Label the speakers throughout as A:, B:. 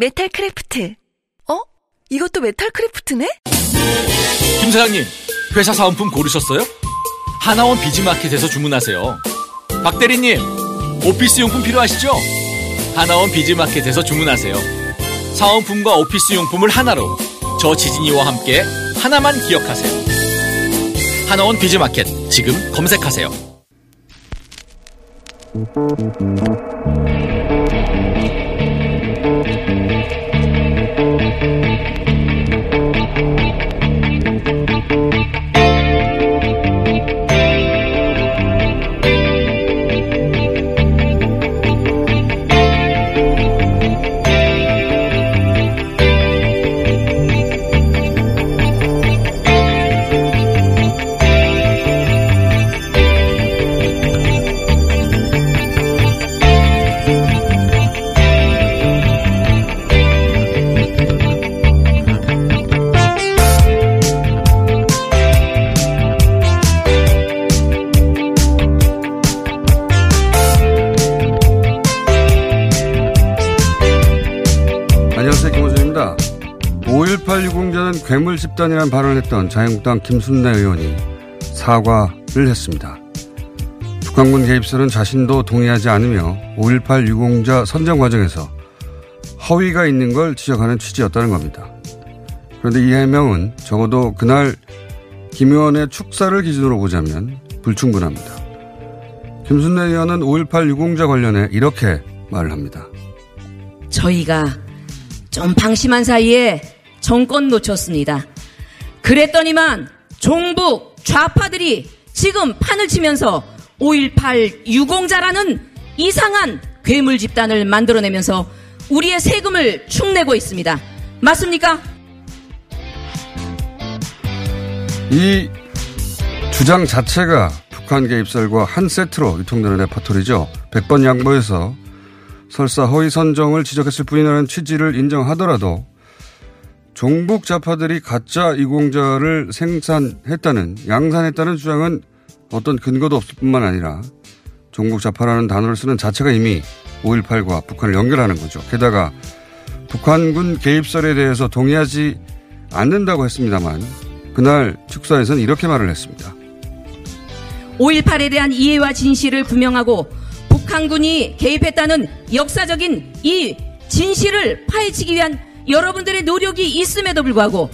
A: 메탈 크래프트 어? 이것도 메탈 크래프트네?
B: 김 사장님, 회사 사은품 고르셨어요? 하나원 비즈마켓에서 주문하세요. 박 대리님, 오피스 용품 필요하시죠? 하나원 비즈마켓에서 주문하세요. 사은품과 오피스 용품을 하나로 저 지진희와 함께 하나만 기억하세요. 하나원 비즈마켓 지금 검색하세요.
C: 괴물 집단이라는 발언을 했던 자유한국당 김순례 의원이 사과를 했습니다. 북한군 개입설은 자신도 동의하지 않으며 5.18 유공자 선정 과정에서 허위가 있는 걸 지적하는 취지였다는 겁니다. 그런데 이 해명은 적어도 그날 김 의원의 축사를 기준으로 보자면 불충분합니다. 김순례 의원은 5.18 유공자 관련해 이렇게 말을 합니다.
D: 저희가 좀 방심한 사이에 정권 놓쳤습니다. 그랬더니만 종북 좌파들이 지금 판을 치면서 5.18 유공자라는 이상한 괴물 집단을 만들어내면서 우리의 세금을 축내고 있습니다. 맞습니까?
C: 이 주장 자체가 북한 개입설과 한 세트로 유통되는 레퍼토리죠. 100번 양보해서 설사 허위 선정을 지적했을 뿐이라는 취지를 인정하더라도 종북 좌파들이 가짜 이공자를 생산했다는 양산했다는 주장은 어떤 근거도 없을 뿐만 아니라 종북 좌파라는 단어를 쓰는 자체가 이미 5.18과 북한을 연결하는 거죠. 게다가 북한군 개입설에 대해서 동의하지 않는다고 했습니다만 그날 축사에서는 이렇게 말을 했습니다.
D: 5.18에 대한 이해와 진실을 규명하고 북한군이 개입했다는 역사적인 이 진실을 파헤치기 위한 여러분들의 노력이 있음에도 불구하고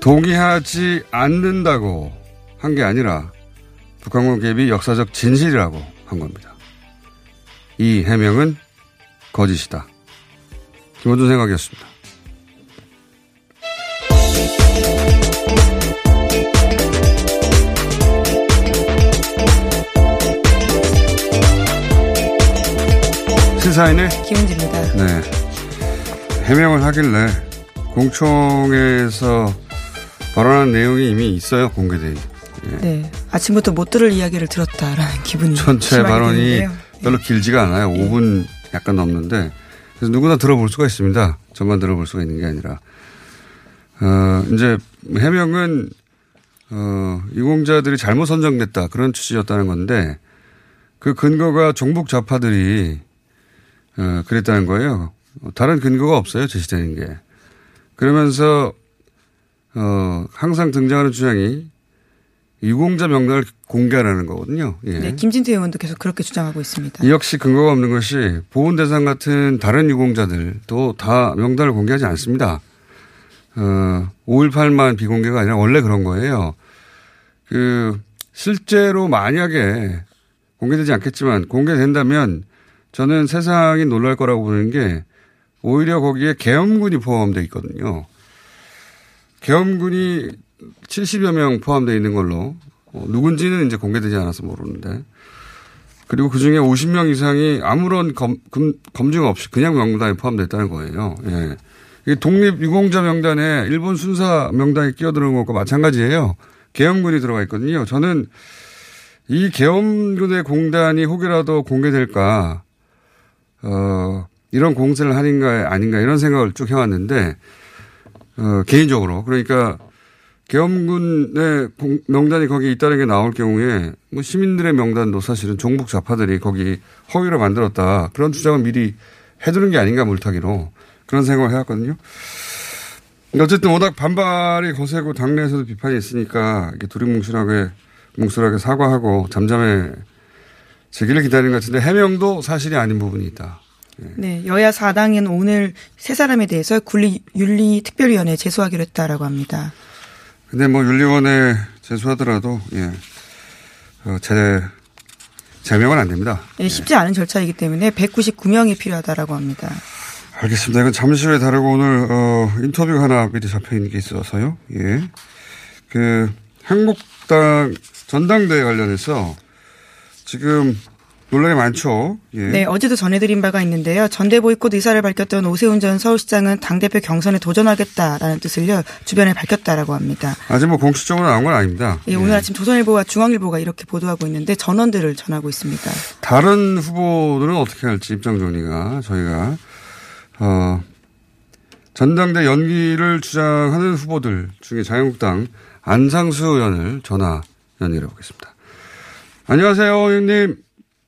C: 동의하지 않는다고 한 게 아니라 북한군 개입이 역사적 진실이라고 한 겁니다. 이 해명은 거짓이다. 김호준 생각이었습니다. 시사인의
E: 김은지입니다.
C: 네. 해명을 하길래 공청에서 발언한 내용이 이미 있어요, 공개돼. 예.
E: 네. 아침부터 못 들을 이야기를 들었다라는 기분이
C: 전체 발언이
E: 드는데요.
C: 별로 길지가 않아요. 5분 약간 넘는데. 그래서 누구나 들어볼 수가 있습니다. 저만 들어볼 수가 있는 게 아니라. 어, 이제 해명은, 어, 유공자들이 잘못 선정됐다. 그런 취지였다는 건데 그 근거가 종북 좌파들이 어, 그랬다는 거예요. 다른 근거가 없어요. 제시되는 게. 그러면서 어, 항상 등장하는 주장이 유공자 명단을 공개하라는 거거든요. 예.
E: 네, 김진태 의원도 계속 그렇게 주장하고 있습니다.
C: 이 역시 근거가 없는 것이 보훈 대상 같은 다른 유공자들도 다 명단을 공개하지 않습니다. 어, 5.18만 비공개가 아니라 원래 그런 거예요. 그, 실제로 만약에 공개되지 않겠지만 공개된다면 저는 세상이 놀랄 거라고 보는 게 오히려 거기에 계엄군이 포함되어 있거든요. 계엄군이 70여 명 포함되어 있는 걸로 어, 누군지는 이제 공개되지 않아서 모르는데 그리고 그 중에 50명 이상이 아무런 검, 금- 검증 없이 그냥 명단에 포함됐다는 거예요. 예. 이 독립 유공자 명단에 일본 순사 명단에 끼어드는 것과 마찬가지예요. 계엄군이 들어가 있거든요. 저는 이 계엄군의 공단이 혹여라도 공개될까, 어, 이런 공세를 하는가 아닌가 이런 생각을 쭉 해왔는데, 어, 개인적으로. 그러니까 계엄군의 공- 명단이 거기 있다는 게 나올 경우에 뭐 시민들의 명단도 사실은 종북 좌파들이 거기 허위로 만들었다. 그런 주장을 미리 해두는 게 아닌가 물타기로 그런 생각을 해왔거든요. 어쨌든 워낙 반발이 거세고 당내에서도 비판이 있으니까 이렇게 두리뭉실하게 뭉술하게 사과하고 잠잠해 제기를 기다리는 것 같은데 해명도 사실이 아닌 부분이 있다.
E: 네, 여야 4당은 오늘 세 사람에 대해서 군리 윤리 특별위원회에 제소하기로 했다라고 합니다.
C: 근데 뭐 윤리원에 제소하더라도 예, 어, 제 제명은 안 됩니다.
E: 예, 쉽지 않은 절차이기 때문에 199명이 필요하다라고 합니다.
C: 알겠습니다. 이건 잠시 후에 다루고 오늘 어, 인터뷰 하나 미리 잡혀 있는 게 있어서요. 예, 그 한국당 전당대회 관련해서 지금 논란이 많죠. 예.
E: 네, 어제도 전해드린 바가 있는데요. 전대 보이콧 의사를 밝혔던 오세훈 전 서울시장은 당대표 경선에 도전하겠다라는 뜻을요, 주변에 밝혔다라고 합니다.
C: 아직 뭐 공식적으로 나온 건 아닙니다.
E: 예, 오늘 아침 조선일보와 중앙일보가 이렇게 보도하고 있는데 전원들을 전하고 있습니다.
C: 다른 후보들은 어떻게 할지 입장 정리가 저희가 어, 전당대 연기를 주장하는 후보들 중에 자유한국당 안상수 의원을 전화 연결해 보겠습니다. 안녕하세요, 의원님.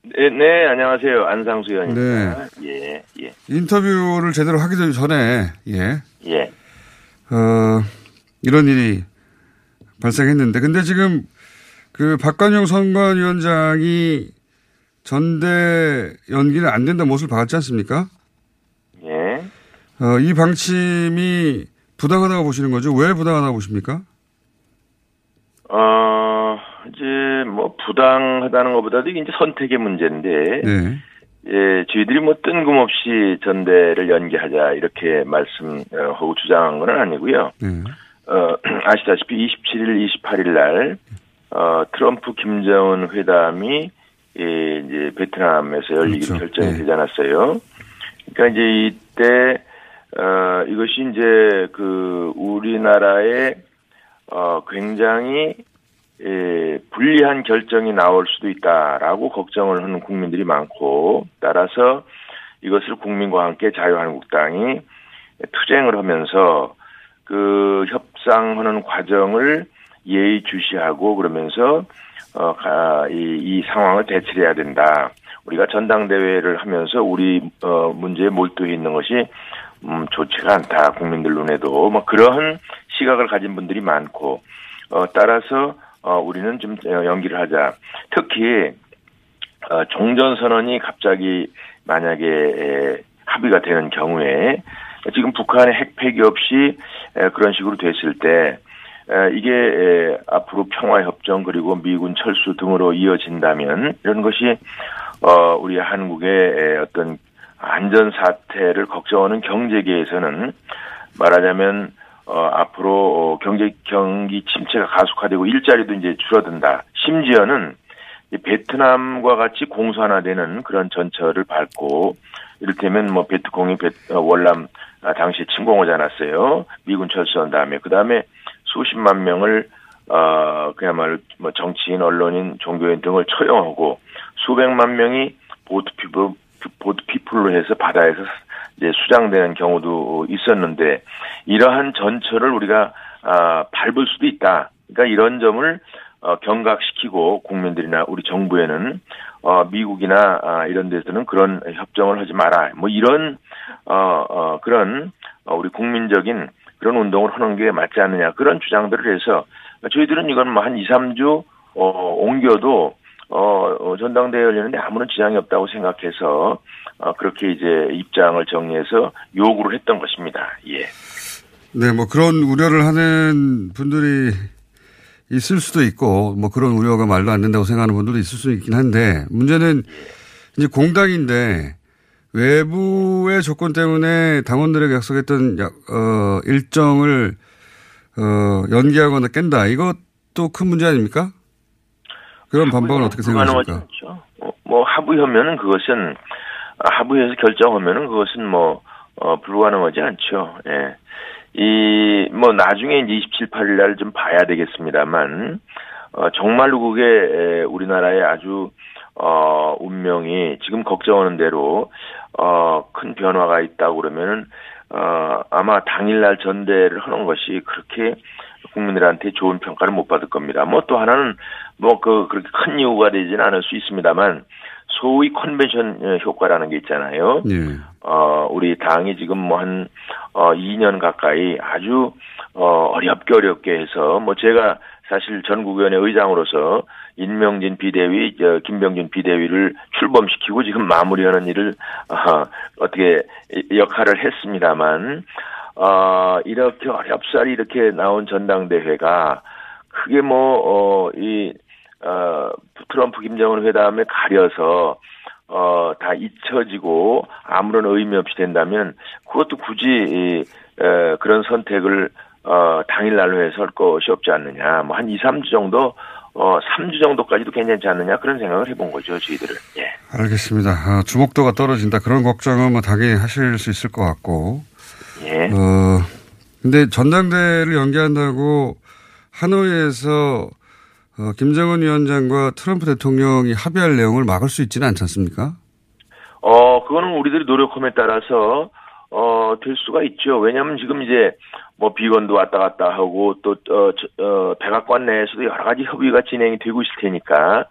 F: 네, 네, 안녕하세요. 안상수 의원입니다. 예, 예,
C: 인터뷰를 제대로 하기 전에 예,
F: 예.
C: 어, 이런 일이 발생했는데 근데 지금 그 박관영 선관위원장이 전대 연기는 안 된다 모습을 봤지 않습니까?
F: 예.
C: 어, 이 방침이 부당하다고 보시는 거죠? 왜 부당하다고 보십니까?
F: 어, 이제 뭐 부당하다는 것보다도 이제 선택의 문제인데,
C: 네.
F: 예, 저희들이 뭐 뜬금없이 전대를 연기하자 이렇게 말씀하고 주장한 건 아니고요.
C: 네.
F: 어, 아시다시피 27일, 28일 날, 어, 트럼프 김정은 회담이, 예, 이제 베트남에서 열리기
C: 그렇죠.
F: 결정이
C: 네.
F: 되지 않았어요. 그러니까 이제 이때, 어, 이것이 이제 그 우리나라의, 어, 굉장히, 예, 불리한 결정이 나올 수도 있다라고 걱정을 하는 국민들이 많고, 따라서 이것을 국민과 함께 자유한국당이 투쟁을 하면서 그 협상하는 과정을 예의주시하고 그러면서 어, 가, 이, 이 상황을 대처해야 된다. 우리가 전당대회를 하면서 우리 어, 문제에 몰두해 있는 것이 음, 좋지가 않다. 국민들 눈에도 뭐 그러한 시각을 가진 분들이 많고 어, 따라서 어, 우리는 좀 어, 연기를 하자. 특히 어, 종전 선언이 갑자기 만약에 에, 합의가 되는 경우에 지금 북한의 핵 폐기 없이 에, 그런 식으로 됐을 때 에, 이게 에, 앞으로 평화협정 그리고 미군 철수 등으로 이어진다면 이런 것이 어, 우리 한국의 에, 어떤 안전 사태를 걱정하는 경제계에서는 말하자면 어, 앞으로 어, 경제 경기 침체가 가속화되고 일자리도 이제 줄어든다. 심지어는 이 베트남과 같이 공산화되는 그런 전철을 밟고 이를테면 뭐 베트콩이 베, 어, 월남 아, 당시에 침공하지 않았어요. 미군 철수한 다음에 그 다음에 수십만 명을 어 그야말로 뭐 정치인, 언론인, 종교인 등을 처형하고 수백만 명이 보트 피플 보트 피플로 해서 바다에서 이제 수장되는 경우도 있었는데 이러한 전철을 우리가 아, 밟을 수도 있다. 그러니까 이런 점을 어, 경각시키고 국민들이나 우리 정부에는 어, 미국이나 아, 이런 데서는 그런 협정을 하지 마라. 뭐 이런 어, 어, 그런 어, 우리 국민적인 그런 운동을 하는 게 맞지 않느냐 그런 주장들을 해서 저희들은 이건 뭐 한 2, 3주 어, 옮겨도 어, 어, 전당대회 열리는데 아무런 지장이 없다고 생각해서 어, 그렇게 이제 입장을 정리해서 요구를 했던 것입니다. 예.
C: 네, 뭐 그런 우려를 하는 분들이 있을 수도 있고, 뭐 그런 우려가 말도 안 된다고 생각하는 분들도 있을 수 있긴 한데, 문제는 이제 공당인데, 외부의 조건 때문에 당원들에게 약속했던 야- 어, 일정을 어, 연기하거나 깬다. 이것도 큰 문제 아닙니까? 그런 반박은 어떻게 생각하십니까?
F: 뭐 뭐 하부하면은 그것은 아, 하부에서 결정하면은 그것은 뭐 어, 불가능하지 않죠. 예. 이, 뭐, 나중에 이제 27, 8일 날 좀 봐야 되겠습니다만, 어, 정말로 그게, 에, 우리나라의 아주, 어, 운명이 지금 걱정하는 대로, 어, 큰 변화가 있다고 그러면은, 어, 아마 당일날 전대를 하는 것이 그렇게 국민들한테 좋은 평가를 못 받을 겁니다. 뭐 또 하나는, 뭐, 그, 그렇게 큰 이유가 되지는 않을 수 있습니다만, 소위 컨벤션 어, 효과라는 게 있잖아요.
C: 예.
F: 어, 우리 당이 지금 뭐 한, 어, 2년 가까이 아주, 어, 어렵게 어렵게 해서, 뭐 제가 사실 전국위원회 의장으로서 인명진 비대위, 저, 김병준 비대위를 출범시키고 지금 마무리하는 일을, 어, 어떻게 역할을 했습니다만, 어, 이렇게 어렵사리 이렇게 나온 전당대회가 크게 뭐, 어, 이, 어, 트럼프 김정은 회담에 가려서 어, 다 잊혀지고 아무런 의미 없이 된다면 그것도 굳이 이, 에, 그런 선택을 어, 당일날로 해서 할 것이 없지 않느냐. 뭐 한 2, 3주 정도 어, 3주 정도까지도 괜찮지 않느냐 그런 생각을 해본 거죠, 저희들은. 예.
C: 알겠습니다. 아, 주목도가 떨어진다. 그런 걱정은 뭐 당연히 하실 수 있을 것 같고.
F: 예.
C: 어, 근데 전당대회를 연기한다고 하노이에서 어, 김정은 위원장과 트럼프 대통령이 합의할 내용을 막을 수 있지는 않지 않습니까?
F: 어, 그거는 우리들이 노력함에 따라서, 어, 될 수가 있죠. 왜냐면 지금 이제, 뭐, 비건도 왔다 갔다 하고, 또, 어, 저- 어, 백악관 내에서도 여러 가지 협의가 진행이 되고 있을 테니까,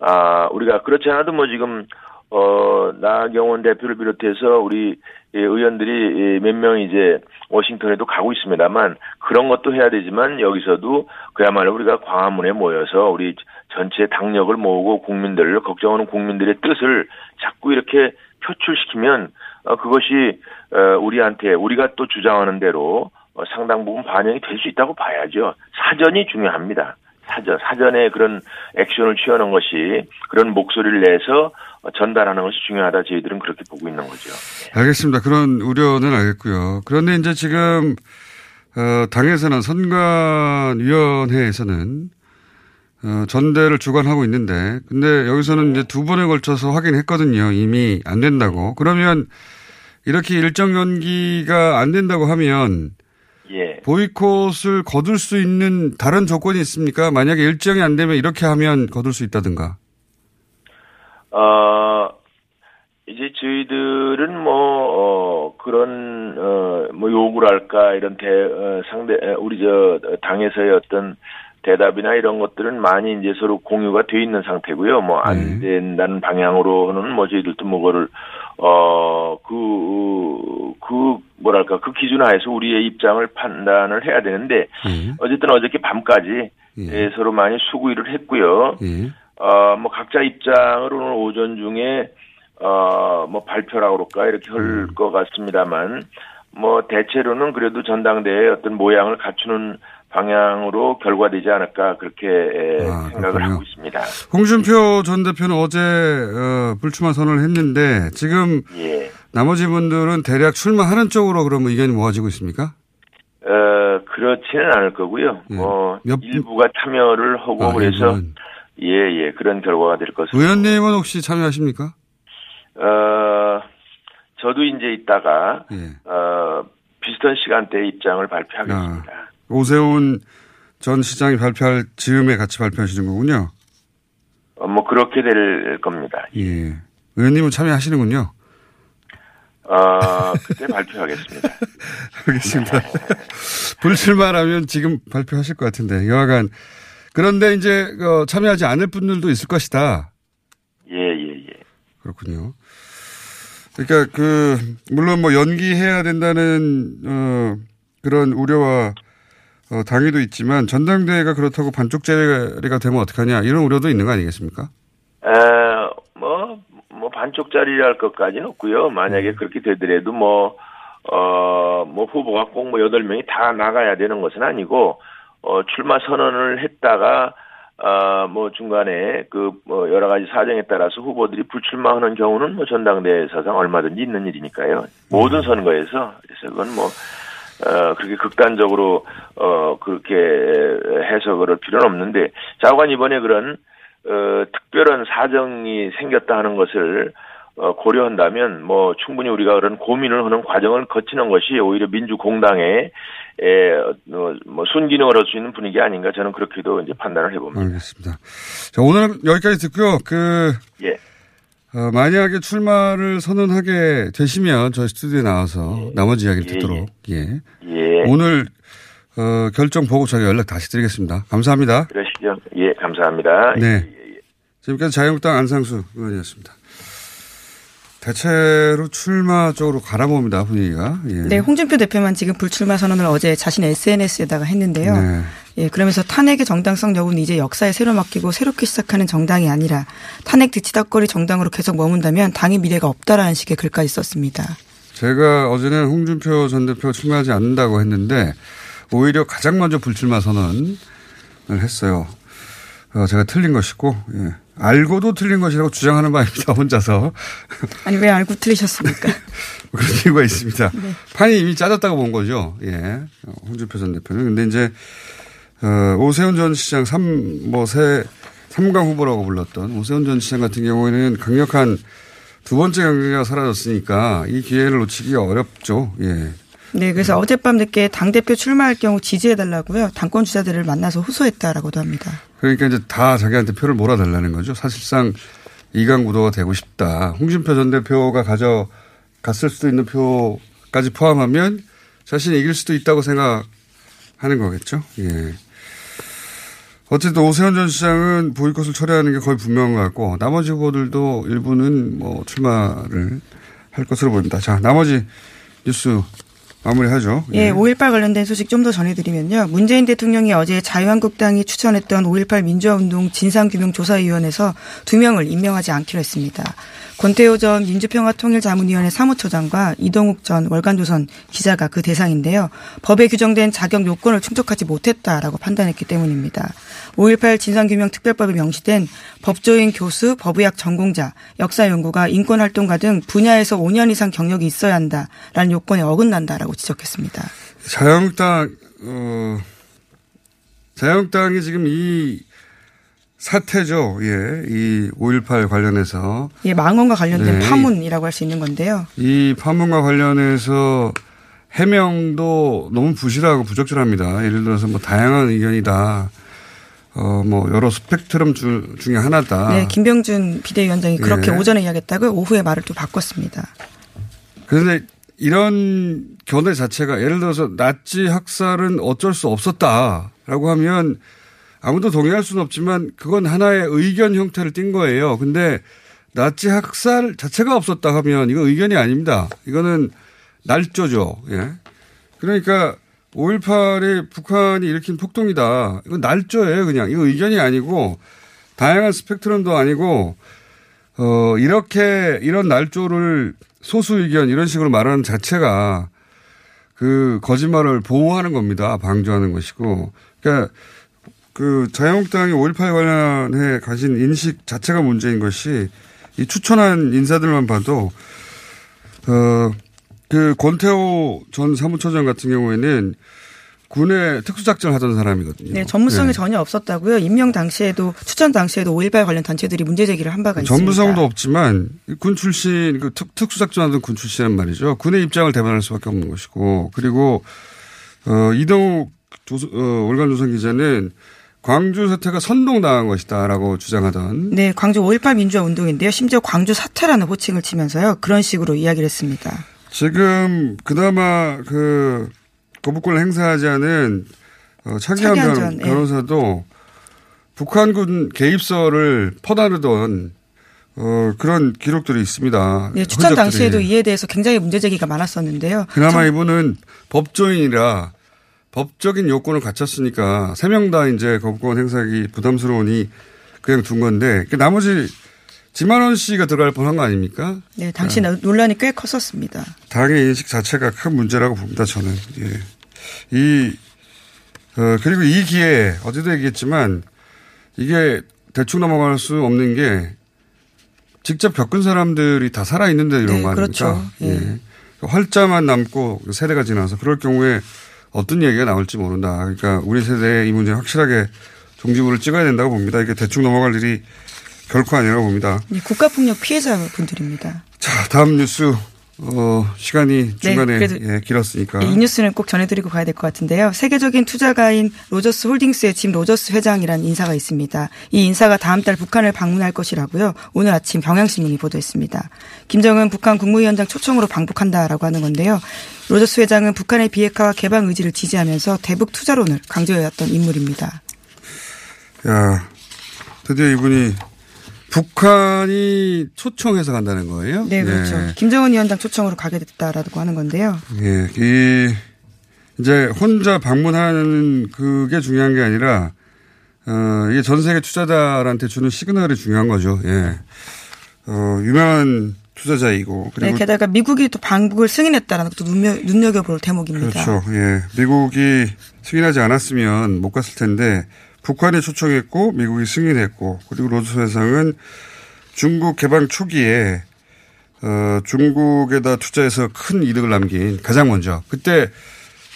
F: 아, 우리가 그렇지 않아도 뭐 지금, 어, 나경원 대표를 비롯해서 우리 예, 의원들이 예, 몇명 이제 워싱턴에도 가고 있습니다만 그런 것도 해야 되지만 여기서도 그야말로 우리가 광화문에 모여서 우리 전체 당력을 모으고 국민들을 걱정하는 국민들의 뜻을 자꾸 이렇게 표출시키면 어, 그것이 어, 우리한테 우리가 또 주장하는 대로 어, 상당 부분 반영이 될 수 있다고 봐야죠. 사전이 중요합니다. 사전 사전에 그런 액션을 취하는 것이 그런 목소리를 내서 어, 전달하는 것이 중요하다. 저희들은 그렇게 보고 있는 거죠.
C: 알겠습니다. 그런 우려는 알겠고요. 그런데 이제 지금 어, 당에서는 선관위원회에서는 어, 전대를 주관하고 있는데, 근데 여기서는 이제 두 번에 걸쳐서 확인했거든요. 이미 안 된다고. 그러면 이렇게 일정 연기가 안 된다고 하면
F: 예.
C: 보이콧을 거둘 수 있는 다른 조건이 있습니까? 만약에 일정이 안 되면 이렇게 하면 거둘 수 있다든가.
F: 어, 이제 저희들은 뭐, 어, 그런, 어, 뭐 요구를 할까, 이런 대, 어, 상대, 에, 우리 저, 당에서의 어떤 대답이나 이런 것들은 많이 이제 서로 공유가 돼 있는 상태고요. 뭐, 안 된다는 방향으로는 뭐 저희들도 뭐, 그거를, 어, 그, 그, 뭐랄까, 그 기준 하에서 우리의 입장을 판단을 해야 되는데,
C: 예.
F: 어쨌든 어저께 밤까지
C: 예.
F: 예, 서로 많이 수구일을 했고요.
C: 예.
F: 어, 뭐 각자 입장을 오늘 오전 중에 어, 뭐 발표라고 그럴까 이렇게 할 것 같습니다만 뭐 대체로는 그래도 전당대회의 어떤 모양을 갖추는 방향으로 결과되지 않을까 그렇게 에,
C: 아,
F: 생각을
C: 그렇군요.
F: 하고 있습니다.
C: 홍준표 전 대표는 어제 어, 불출마 선언을 했는데 지금
F: 예.
C: 나머지 분들은 대략 출마하는 쪽으로 그러면 의견이 모아지고 있습니까?
F: 어, 그렇지는 않을 거고요.
C: 예. 뭐몇 분-
F: 일부가 참여를 하고
C: 아,
F: 그래서
C: 일부는.
F: 예, 예, 그런 결과가 될 것으로.
C: 의원님은 혹시 참여하십니까?
F: 어, 저도 이제 이따가
C: 예.
F: 어, 비슷한 시간대에 입장을 발표하겠습니다.
C: 오세훈 전 시장이 발표할 즈음에 같이 발표하시는 거군요.
F: 어, 뭐 그렇게 될 겁니다.
C: 예. 의원님은 참여하시는군요.
F: 어, 그때 발표하겠습니다.
C: 알겠습니다. 불출마라면 지금 발표하실 것 같은데 여하간 그런데 이제 어, 참여하지 않을 분들도 있을 것이다.
F: 예, 예, 예.
C: 그렇군요. 그러니까 그 물론 뭐 연기해야 된다는 어 그런 우려와 어 당위도 있지만 전당대회가 그렇다고 반쪽짜리가 되면 어떡하냐 이런 우려도 있는 거 아니겠습니까?
F: 에, 뭐, 뭐 반쪽짜리 할 것까지는 없고요. 만약에 그렇게 되더라도 뭐, 어, 뭐 후보가 꼭 뭐 여덟 명이 다 나가야 되는 것은 아니고, 어, 출마 선언을 했다가, 어, 뭐 중간에 그, 뭐 여러 가지 사정에 따라서 후보들이 불출마하는 경우는 뭐 전당대회 사상 얼마든지 있는 일이니까요. 모든 선거에서. 그래서 그건 뭐, 어, 그렇게 극단적으로, 어, 그렇게 해석을 할 필요는 없는데, 자관 이번에 그런, 어, 특별한 사정이 생겼다 하는 것을 어, 고려한다면 뭐 충분히 우리가 그런 고민을 하는 과정을 거치는 것이 오히려 민주공당의 에, 어, 뭐 순기능을 할 수 있는 분위기 아닌가 저는 그렇게도 이제 판단을 해봅니다.
C: 알겠습니다. 자, 오늘은 여기까지 듣고요. 그,
F: 예.
C: 어, 만약에 출마를 선언하게 되시면 저희 스튜디오에 나와서 나머지 이야기를
F: 예,
C: 듣도록, 예.
F: 예.
C: 오늘, 어, 결정 보고 저희가 연락 다시 드리겠습니다. 감사합니다.
F: 그러시죠. 예, 감사합니다.
C: 네.
F: 예, 예.
C: 지금까지 자유한국당 안상수 의원이었습니다. 대체로 출마 쪽으로 가라봅니다, 분위기가. 예.
E: 네, 홍준표 대표만 지금 불출마 선언을 어제 자신의 SNS에다가 했는데요.
C: 네.
E: 예, 그러면서 탄핵의 정당성 여부는 이제 역사에 새로 맡기고 새롭게 시작하는 정당이 아니라 탄핵 뒤치다거리 정당으로 계속 머문다면 당의 미래가 없다라는 식의 글까지 썼습니다.
C: 제가 어제는 홍준표 전 대표 출마하지 않는다고 했는데 오히려 가장 먼저 불출마 선언을 했어요. 어, 제가 틀린 것이고, 예. 알고도 틀린 것이라고 주장하는 바입니다, 혼자서.
E: 아니 왜 알고 틀리셨습니까?
C: 그런 이유가 있습니다. 판이 이미 짜졌다고 본 거죠. 예. 어, 홍준표 전 대표는. 근데 이제, 어, 오세훈 전 시장 삼, 뭐, 새, 삼강 후보라고 불렀던 오세훈 전 시장 같은 경우에는 강력한 두 번째 경기가 사라졌으니까 이 기회를 놓치기가 어렵죠. 예.
E: 네, 그래서 어젯밤 늦게 당 대표 출마할 경우 지지해 달라고요. 당권 주자들을 만나서 호소했다라고도 합니다.
C: 그러니까 이제 다 자기한테 표를 몰아달라는 거죠. 사실상 이강 구도가 되고 싶다. 홍준표 전 대표가 가져갔을 수도 있는 표까지 포함하면 자신이 이길 수도 있다고 생각하는 거겠죠. 예. 어쨌든 오세훈 전 시장은 보이콧을 철회하는 게 거의 분명한 것 같고 나머지 후보들도 일부는 뭐 출마를 할 것으로 보입니다. 자, 나머지 뉴스 마무리하죠.
E: 예, 5.18 관련된 소식 좀 더 전해드리면요. 문재인 대통령이 어제 자유한국당이 추천했던 5.18 민주화운동 진상규명조사위원회에서 두 명을 임명하지 않기로 했습니다. 권태호 전 민주평화통일자문위원회 사무처장과 이동욱 전 월간조선 기자가 그 대상인데요. 법에 규정된 자격 요건을 충족하지 못했다라고 판단했기 때문입니다. 5.18 진상규명특별법에 명시된 법조인 교수, 법의학 전공자, 역사연구가 인권활동가 등 분야에서 5년 이상 경력이 있어야 한다라는 요건에 어긋난다라고 지적했습니다.
C: 자유한국당, 어, 자유한국당이 지금 이 사태죠. 예. 이 5.18 관련해서.
E: 예, 망언과 관련된
C: 네.
E: 파문이라고 할 수 있는 건데요.
C: 이 파문과 관련해서 해명도 너무 부실하고 부적절합니다. 예를 들어서 뭐 다양한 의견이다. 어, 뭐 여러 스펙트럼 주, 중에 하나다.
E: 네, 김병준 비대위원장이 그렇게
C: 아. 예.
E: 오전에 이야기했다고 오후에 말을 또 바꿨습니다.
C: 그런데 이런 견해 자체가 예를 들어서 나치 학살은 어쩔 수 없었다라고 하면 아무도 동의할 수는 없지만 그건 하나의 의견 형태를 띈 거예요. 근데 나치 학살 자체가 없었다 하면 이거 의견이 아닙니다. 이거는 날조죠. 예. 그러니까 5.18이 북한이 일으킨 폭동이다. 이건 날조예요. 그냥. 이거 의견이 아니고 다양한 스펙트럼도 아니고 어, 이렇게 이런 날조를 소수 의견 이런 식으로 말하는 자체가 그 거짓말을 보호하는 겁니다. 방조하는 것이고. 그러니까 그 자유한국당이 5.18 관련해 가진 인식 자체가 문제인 것이 이 추천한 인사들만 봐도 어, 그 권태호 전 사무처장 같은 경우에는 군의 특수작전 하던 사람이거든요.
E: 네, 전문성이
C: 네.
E: 전혀 없었다고요. 임명 당시에도 추천 당시에도 5.18 관련 단체들이 문제 제기를 한 바가 있습니다.
C: 전문성도 없지만 군 출신 그 특, 특수작전하던 군 출신은 말이죠. 군의 입장을 대변할 수밖에 없는 것이고 그리고 어, 이동욱 조선, 어, 월간 조선 기자는 광주 사태가 선동당한 것이다라고 주장하던
E: 네, 광주 5.18 민주화 운동인데요. 심지어 광주 사태라는 호칭을 치면서요. 그런 식으로 이야기를 했습니다.
C: 지금 그나마 그 거부권을 행사하지 않은 어, 차기한
E: 차기한
C: 변-
E: 전, 예.
C: 변호사도 북한군 개입설을 퍼나르던 어, 그런 기록들이 있습니다.
E: 네, 추천
C: 흔적들이.
E: 당시에도 이에 대해서 굉장히 문제 제기가 많았었는데요.
C: 그나마
E: 참-
C: 이분은 법조인이라 법적인 요건을 갖췄으니까 세 명 다 이제 거부권 행사하기 부담스러우니 그냥 둔 건데 그 나머지 지만원 씨가 들어갈 뻔한 거 아닙니까?
E: 네, 당시 논란이 꽤 컸었습니다.
C: 당의 인식 자체가 큰 문제라고 봅니다, 저는. 예. 이, 어, 그리고 이 기회에, 어제도 얘기했지만, 이게 대충 넘어갈 수 없는 게, 직접 겪은 사람들이 다 살아 있는데 이런
E: 네,
C: 거 아닙니까?
E: 그렇죠. 예.
C: 예. 활자만 남고 세대가 지나서 그럴 경우에 어떤 얘기가 나올지 모른다. 그러니까 우리 세대에 이 문제 확실하게 종지부를 찍어야 된다고 봅니다. 이게 대충 넘어갈 일이 결코 아니라고 봅니다.
E: 네, 국가폭력 피해자 분들입니다.
C: 자, 다음 뉴스 어, 시간이 중간에
E: 그래도
C: 예, 길었으니까.
E: 이 뉴스는 꼭 전해드리고 가야 될 것 같은데요. 세계적인 투자가인 로저스 홀딩스의 짐 로저스 회장이라는 인사가 있습니다. 이 인사가 다음 달 북한을 방문할 것이라고요. 오늘 아침 경향신문이 보도했습니다. 김정은 북한 국무위원장 초청으로 방북한다라고 하는 건데요. 로저스 회장은 북한의 비핵화와 개방 의지를 지지하면서 대북 투자론을 강조해왔던 인물입니다.
C: 야, 드디어 이분이 북한이 초청해서 간다는 거예요?
E: 네, 그렇죠.
C: 예.
E: 김정은 위원장 초청으로 가게 됐다라고 하는 건데요.
C: 예, 이, 이제 혼자 방문하는 그게 중요한 게 아니라, 어, 이게 전 세계 투자자들한테 주는 시그널이 중요한 거죠. 예. 어, 유명한 투자자이고.
E: 네, 게다가 미국이 또 방북을 승인했다라는 것도 눈여, 눈여겨볼 대목입니다.
C: 그렇죠. 예. 미국이 승인하지 않았으면 못 갔을 텐데 북한이 초청했고 미국이 승인했고 그리고 로저스 회장은 중국 개방 초기에 어, 중국에다 투자해서 큰 이득을 남긴 가장 먼저 그때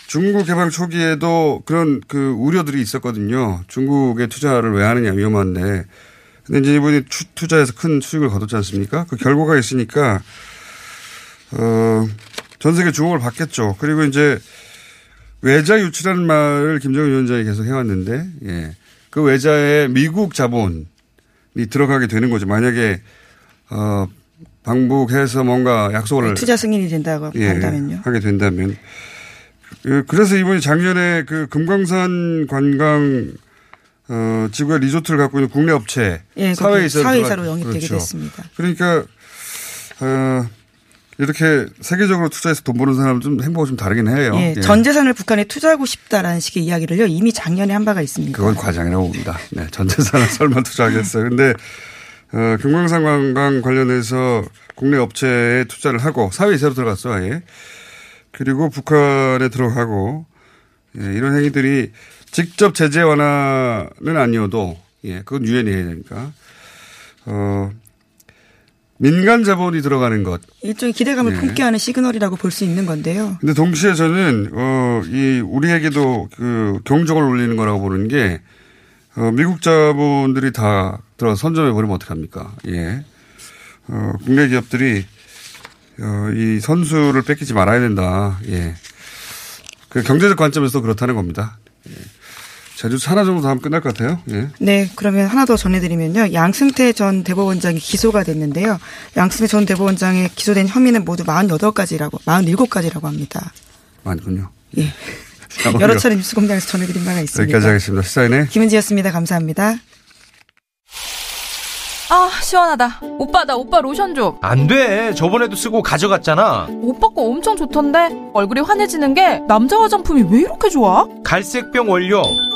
C: 중국 개방 초기에도 그런 그 우려들이 있었거든요. 중국에 투자를 왜 하느냐 위험한데. 근데 이제 이분이 투, 투자해서 큰 수익을 거뒀지 않습니까? 그 결과가 있으니까 어, 전 세계 주목을 받겠죠. 그리고 이제 외자 유치라는 말을 김정은 위원장이 계속 해왔는데, 예. 그 외자에 미국 자본이 들어가게 되는 거죠. 만약에, 어, 방북해서 뭔가 약속을.
E: 투자 승인이 된다고
C: 예,
E: 한다면요.
C: 하게 된다면. 그- 그래서 이번에 작년에 그 금강산 관광, 어, 지구의 리조트를 갖고 있는 국내 업체.
E: 예,
C: 사회이사로,
E: 사회이사로 영입되게
C: 그렇죠.
E: 됐습니다.
C: 그러니까, 어, 이렇게 세계적으로 투자해서 돈 버는 사람은 좀 행보가 좀 다르긴 해요.
E: 예,
C: 예.
E: 전 재산을 북한에 투자하고 싶다라는 식의 이야기를요 이미 작년에 한 바가 있습니다.
C: 그건 과장이라고 봅니다. 네, 전 재산을 설마 투자하겠어요. 근데, 어, 금강산 관광 관련해서 국내 업체에 투자를 하고 사회이사로 들어갔어, 아예. 그리고 북한에 들어가고, 예, 이런 행위들이 직접 제재 완화는 아니어도, 예, 그건 유엔이 해야 되니까, 어, 민간 자본이 들어가는 것.
E: 일종의 기대감을
C: 예.
E: 품게 하는 시그널이라고 볼 수 있는 건데요.
C: 근데 동시에 저는 어, 이 우리에게도 그 경적을 울리는 거라고 보는 게 어, 미국 자본들이 다 들어 선점해 버리면 어떡합니까? 예. 어, 국내 기업들이 어, 이 선수를 뺏기지 말아야 된다. 예. 그 경제적 관점에서 그렇다는 겁니다. 예. 제주 하나 정도 더 하면 끝날 것 같아요. 예.
E: 네, 그러면 하나 더 전해드리면요. 양승태 전 대법원장이 기소가 됐는데요. 양승태 전 대법원장의 기소된 혐의는 모두 48가지라고, 47가지라고 합니다.
C: 많군요.
E: 예. 여러 차례 뉴스 공장에서 전해드린 바가 있습니다.
C: 여기까지 하겠습니다. 시사인의
E: 김은지였습니다. 감사합니다.
G: 아 시원하다 오빠 나 오빠 로션 좀
H: 안 돼. 저번에도 쓰고 가져갔잖아.
G: 오빠 거 엄청 좋던데 얼굴이 환해지는 게 남자 화장품이 왜 이렇게 좋아?
H: 갈색병 원료,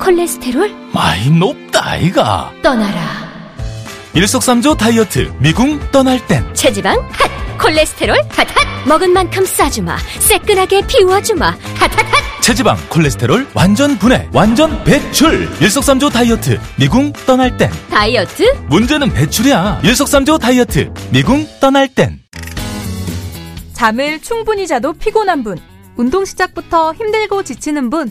I: 콜레스테롤?
B: 마이 높다이가
I: 떠나라.
B: 일석삼조 다이어트 미궁 떠날 땐
I: 체지방? 핫! 콜레스테롤? 핫핫! 먹은 만큼 싸주마. 새끈하게 비워주마. 핫핫핫!
B: 체지방 콜레스테롤 완전 분해 완전 배출 일석삼조 다이어트 미궁 떠날 땐
I: 다이어트?
B: 문제는 배출이야 일석삼조 다이어트 미궁 떠날 땐
G: 잠을 충분히 자도 피곤한 분, 운동 시작부터 힘들고 지치는 분,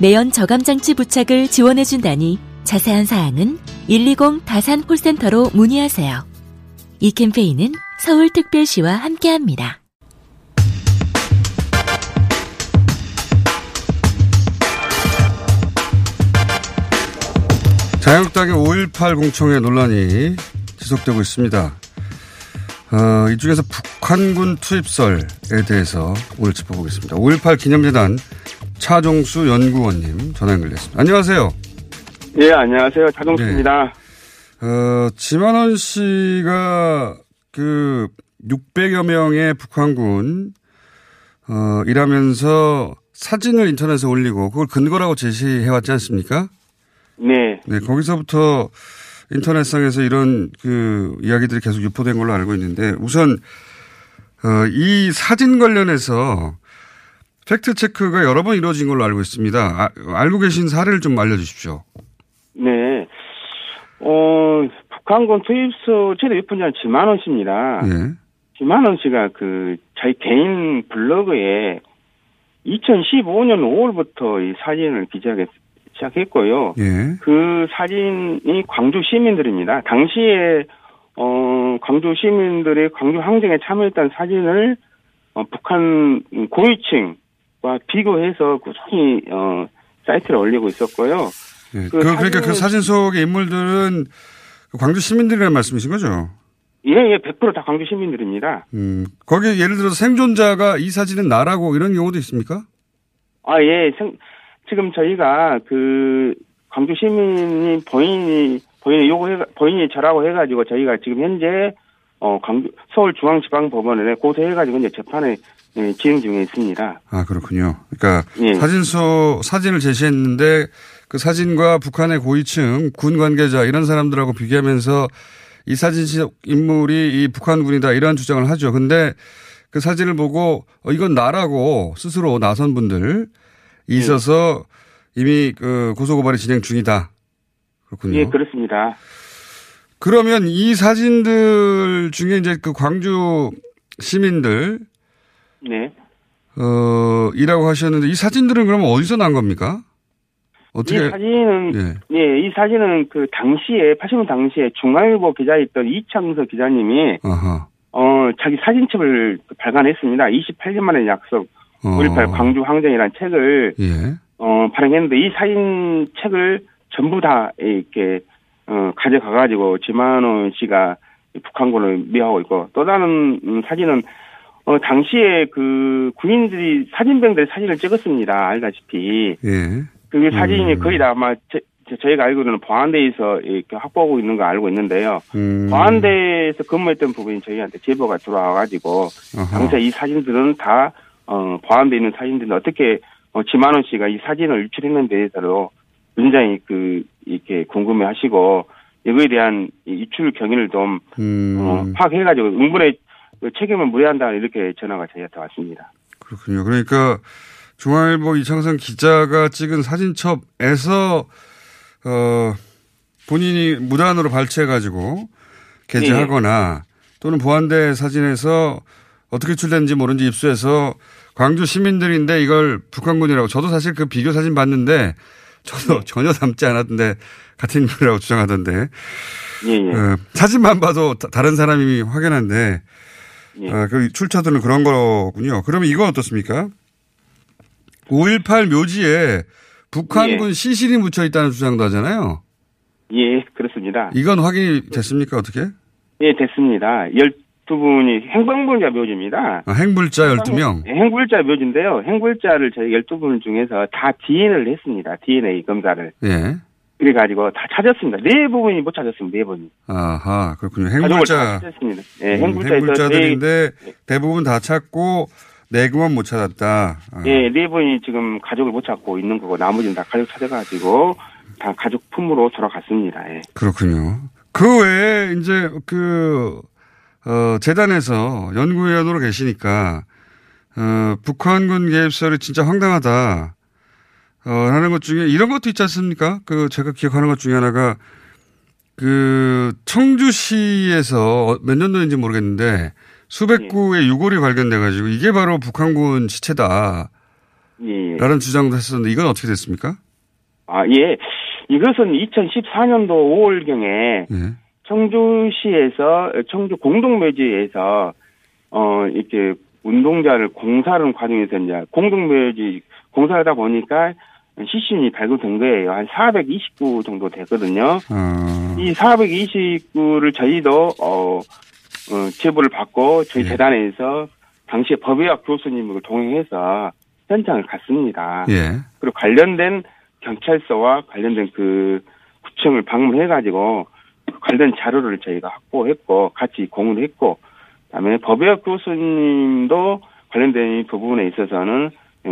A: 매연 저감 장치 부착을 지원해 준다니 자세한 사항은 120 다산 콜센터로 문의하세요. 이 캠페인은 서울특별시와 함께합니다.
C: 자유한국당의 5.18 공청회 논란이 지속되고 있습니다. 어, 이 중에서 북한군 투입설에 대해서 오늘 짚어보겠습니다. 5.18 기념재단 차종수 연구원님 전화 연결됐습니다. 안녕하세요.
J: 예, 안녕하세요. 차종수입니다.
C: 네. 어, 지만원 씨가 그 600여 명의 북한군 어, 일하면서 사진을 인터넷에 올리고 그걸 근거라고 제시해 왔지 않습니까?
J: 네.
C: 네, 거기서부터 인터넷상에서 이런 그 이야기들이 계속 유포된 걸로 알고 있는데 우선 어, 이 사진 관련해서 팩트 체크가 여러 번 이루어진 걸로 알고 있습니다. 아, 알고 계신 사례를 좀 알려주십시오.
J: 네. 어, 북한군 투입소 최대 유포자는 지만원 씨입니다.
C: 예.
J: 지만원 씨가 그 자기 개인 블로그에 2015년 5월부터 이 사진을 기재하기 시작했고요.
C: 예.
J: 그 사진이 광주 시민들입니다. 당시에 어 광주 시민들의 광주 항쟁에 참여했던 사진을 어, 북한 고위층 과 비교해서 꾸준히 어 사이트에 올리고 있었고요.
C: 예.
J: 그
C: 그, 그러니까 그 사진 속의 인물들은 그 광주 시민들이라는 말씀이신 거죠?
J: 예, 예, 100%다 광주 시민들입니다.
C: 음, 거기 예를 들어서 생존자가 이 사진은 나라고 이런 경우도 있습니까?
J: 아, 예, 생- 지금 저희가 그 광주 시민이 본인이 본인이 요구해 본인이 저라고 해가지고 저희가 지금 현재 어 서울중앙지방법원에 고소해 가지고 이제 재판에 예, 진행 중에 있습니다.
C: 아, 그렇군요. 그러니까
J: 예.
C: 사진소 사진을 제시했는데 그 사진과 북한의 고위층 군 관계자 이런 사람들하고 비교하면서 이 사진 속 인물이 이 북한군이다 이런 주장을 하죠. 근데 그 사진을 보고 어, 이건 나라고 스스로 나선 분들 있어서 이미 그 고소고발이 진행 중이다. 그렇군요.
J: 예, 그렇습니다.
C: 그러면 이 사진들 중에 이제 그 광주 시민들
J: 네.
C: 어 이라고 하셨는데 이 사진들은 그러면 어디서 난 겁니까? 어떻게
J: 이 사진은
C: 예.
J: 예, 이 사진은 그 당시에 80년 당시에 중앙일보 기자였던 이창서 기자님이
C: 아하.
J: 어 자기 사진첩을 발간했습니다. 28년 만에 약속
C: 어.
J: 5.18 광주 항쟁이라는 책을
C: 예.
J: 어, 발행했는데 이 사진 책을 전부 다 이렇게 어, 가져가가지고 지만원 씨가 북한군을 미화하고 있고 또 다른 음, 사진은 어, 당시에 그 군인들이 사진병들의 사진을 찍었습니다. 알다시피
C: 예.
J: 그 사진이
C: 음.
J: 거의 다 아마 제, 제- 저희가 알고는 보안대에서 이렇게 확보하고 있는 거 알고 있는데요.
C: 음.
J: 보안대에서 근무했던 부분이 저희한테 제보가 들어와가지고. 당시에 이 사진들은 다 어, 보안돼 있는 사진들은 어떻게 어, 지만원 씨가 이 사진을 유출했는 데에서 굉장히 그 이렇게 궁금해하시고 이거에 대한 이 유출 경위를 좀
C: 음.
J: 어, 파악해가지고 응분의 그 책임을 물어야 한다 이렇게 전화가 저희한테 왔습니다.
C: 그렇군요. 그러니까 중앙일보 이창선 기자가 찍은 사진첩에서 어 본인이 무단으로 발췌해가지고 게재하거나 또는 보안대 사진에서 어떻게 출됐는지 모르는지 입수해서 광주 시민들인데 이걸 북한군이라고 저도 사실 그 비교 사진 봤는데 저도 전혀 닮지 않았던데 같은 인물이라고 주장하던데
J: 예, 예.
C: 어, 사진만 봐도 다- 다른 사람이 확연한데
J: 예.
C: 어, 그 출처들은 그런 거군요. 그러면 이건 어떻습니까? 5.18 묘지에 북한군
J: 예.
C: 시신이 묻혀 있다는 주장도 하잖아요.
J: 예, 그렇습니다.
C: 이건 확인이 됐습니까? 어떻게?
J: 예, 됐습니다. 12분이 행방불자 묘지입니다.
C: 아, 행불자 12명.
J: 예, 행불자 묘지인데요. 행불자를 저희 12분 중에서 다 DNA를 했습니다. DNA 검사를.
C: 예.
J: 그래가지고 다 찾았습니다. 네 부분이 못 찾았습니다. 네 분이.
C: 아하, 그렇군요. 행불자.
J: 찾았습니다. 예,
C: 음,
J: 행불자에서
C: 행불자들인데 대부분 다 찾고 내그만 못 찾았다. 아,
J: 네, 예, 네 분이 지금 가족을 못 찾고 있는 거고 나머지는 다 가족 찾아가지고 다 가족 품으로 돌아갔습니다. 예.
C: 그렇군요. 그 외에 이제 그, 어, 재단에서 연구위원으로 계시니까, 어, 북한군 개입설이 진짜 황당하다. 어, 하는 것 중에 이런 것도 있지 않습니까? 그 제가 기억하는 것 중에 하나가 그 청주시에서 몇 년도인지 모르겠는데 수백 구의 유골이 발견돼 가지고 이게 바로 북한군 시체다.
J: 예.
C: 라는 주장도 했었는데 이건 어떻게 됐습니까?
J: 아, 예. 이것은 2014년도 5월경에
C: 예.
J: 청주시에서 청주 공동묘지에서 어 이렇게 운동자를 공사하는 과정에서 이제 공동묘지 공사하다 보니까 시신이 발굴된 거예요. 한 429 정도 되거든요.
C: 어,
J: 이 429를 저희도 어, 어 제보를 받고 저희
C: 예.
J: 재단에서 당시에 법의학 교수님을 동행해서 현장을 갔습니다.
C: 예.
J: 그리고 관련된 경찰서와 관련된 그 구청을 방문해가지고 관련 자료를 저희가 확보했고 같이 공유를 했고 그다음에 법의학 교수님도 관련된 이 부분에 있어서는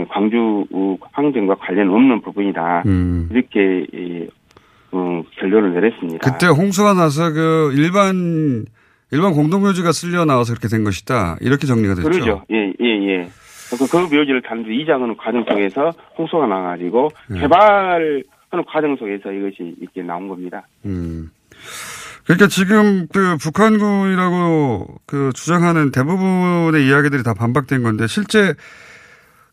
J: 광주 항쟁과 관련 없는 부분이다
C: 음.
J: 이렇게 이, 어, 결론을 내렸습니다.
C: 그때 홍수가 나서 그 일반 일반 공동묘지가 쓸려 나와서 그렇게 된 것이다. 이렇게 정리가 됐죠.
J: 그러죠. 예, 예, 예. 그, 그 묘지를 단순히 이장하는 과정 속에서 홍수가 나가지고
C: 예.
J: 개발하는 과정 속에서 이것이 이렇게 나온 겁니다.
C: 음. 그러니까 지금 그 북한군이라고 그 주장하는 대부분의 이야기들이 다 반박된 건데 실제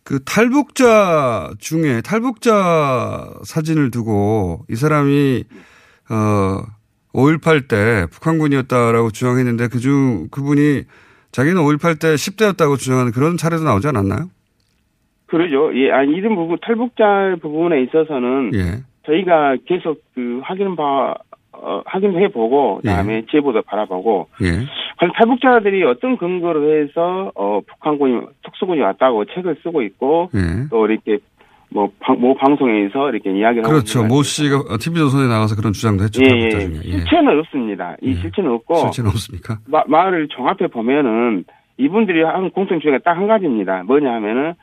C: 그 탈북자 중에 탈북자 사진을 두고 이 사람이 어 5.18 때 북한군이었다라고 주장했는데 그중 그분이 자기는 5.18 때 10대였다고 주장하는 그런 차례도 나오지 않았나요?
J: 그러죠. 예, 아니, 이런 부분, 탈북자 부분에 있어서는
C: 예.
J: 저희가 계속 그 확인 봐, 어, 확인해 보고, 그 다음에 제보도 바라보고,
C: 예.
J: 과연 탈북자들이 어떤 근거로 해서, 어, 북한군이, 특수군이 왔다고 책을 쓰고 있고,
C: 예.
J: 또 이렇게, 뭐, 방, 모 방송에서 이렇게 이야기를 하고.
C: 그렇죠. 모 씨가 TV조선에 나가서 그런 주장도 했죠.
J: 예, 예.
C: 예.
J: 실체는 없습니다. 이 실체는 없고.
C: 실체는 없습니까?
J: 마, 말을 종합해 보면은 이분들이 한 공통 주제가 딱한 가지입니다. 뭐냐 하면은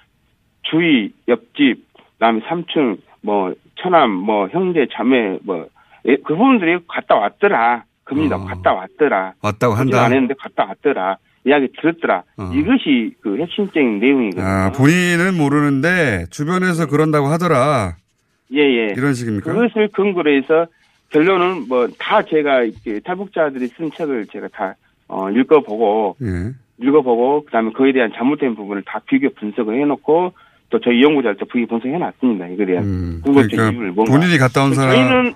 J: 주위, 옆집, 그다음에 삼층, 뭐 처남, 뭐 형제, 자매, 뭐 예, 그분들이 갔다 왔더라. 겁니다.
C: 어.
J: 갔다 왔더라.
C: 왔다고 한다.
J: 안 했는데 갔다 왔더라. 이야기 들었더라.
C: 어.
J: 이것이 그 핵심적인 내용이거든요.
C: 아, 본인은 모르는데 주변에서 그런다고 하더라.
J: 예, 예.
C: 이런 식입니까?
J: 그것을 근거로 해서 결론은 뭐 다 제가 이렇게 탈북자들이 쓴 책을 제가 다 어, 읽어보고
C: 예.
J: 읽어보고 그다음에 그에 대한 잘못된 부분을 다 비교 분석을 해놓고 또 저희 연구자도 비교 분석해놨습니다. 이거에 대한 궁극적
C: 그러니까
J: 이유를 뭔가.
C: 본인이 갔다 온 사람,
J: 저희는 음,